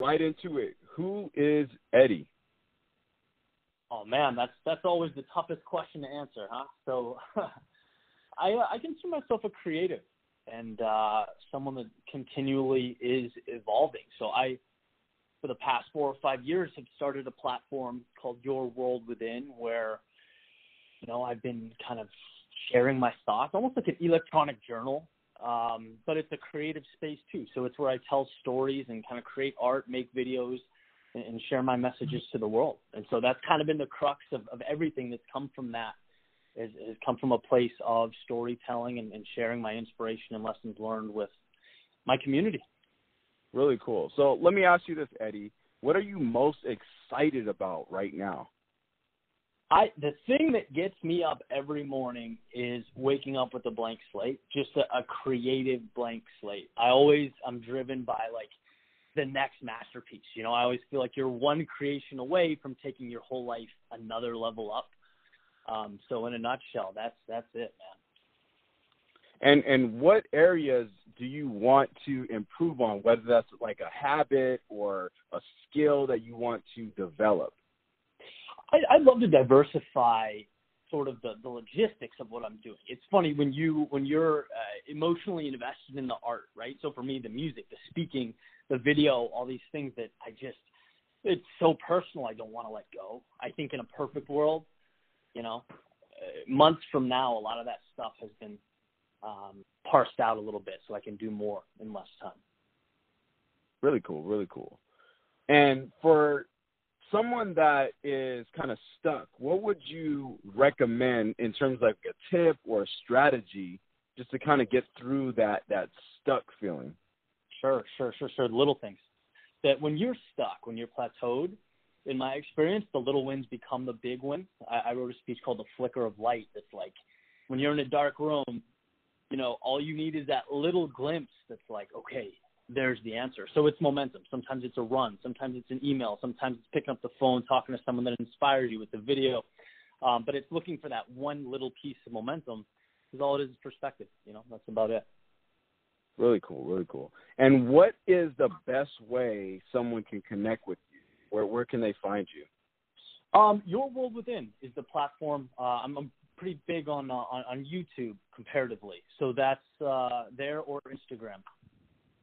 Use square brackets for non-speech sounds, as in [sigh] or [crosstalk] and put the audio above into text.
Right into it. Who is Eddie? Oh man, that's that's always the toughest question to answer, huh? So, [laughs] I I consider myself a creative and uh, someone that continually is evolving. So I, for the past four or five years, have started a platform called Your World Within, where you know I've been kind of sharing my thoughts, almost like an electronic journal um, but it's a creative space too. So it's where I tell stories and kind of create art, make videos, and, and share my messages to the world. And so that's kind of been the crux of, of everything that's come from that. Is, has come from a place of storytelling and, and sharing my inspiration and lessons learned with my community. Really cool. So let me ask you this, Eddie. What are you most excited about right now? I the thing that gets me up every morning is waking up with a blank slate, just a, a creative blank slate. I always I'm driven by like the next masterpiece. You know, I always feel like you're one creation away from taking your whole life another level up. Um, so in a nutshell, that's that's it, man. And and what areas do you want to improve on? Whether that's like a habit or a skill that you want to develop. I, I'd love to diversify sort of the, the logistics of what I'm doing. It's funny when you when you're uh, emotionally invested in the art, right? So for me, the music, the speaking, the video, all these things that I just it's so personal. I don't want to let go. I think in a perfect world, you know, uh, months from now, a lot of that stuff has been um, parsed out a little bit, so I can do more in less time. Really cool, really cool. And for someone that is kind of stuck, what would you recommend in terms of like a tip or a strategy just to kind of get through that that stuck feeling? Sure, sure, sure, sure. Little things that when you're stuck, when you're plateaued, in my experience, the little wins become the big wins. I, I wrote a speech called "The Flicker of Light." That's like when you're in a dark room, you know, all you need is that little glimpse that's like, okay, there's the answer. So it's momentum. Sometimes it's a run. Sometimes it's an email. Sometimes it's picking up the phone, talking to someone that inspires you with the video. Um, but it's looking for that one little piece of momentum because all it is is perspective. You know, that's about it. Really cool. Really cool. And what is the best way someone can connect with you? Where where can they find you? Um, Your World Within is the platform. Uh, I'm, I'm pretty big on, uh, on on YouTube comparatively, so that's uh, there or Instagram.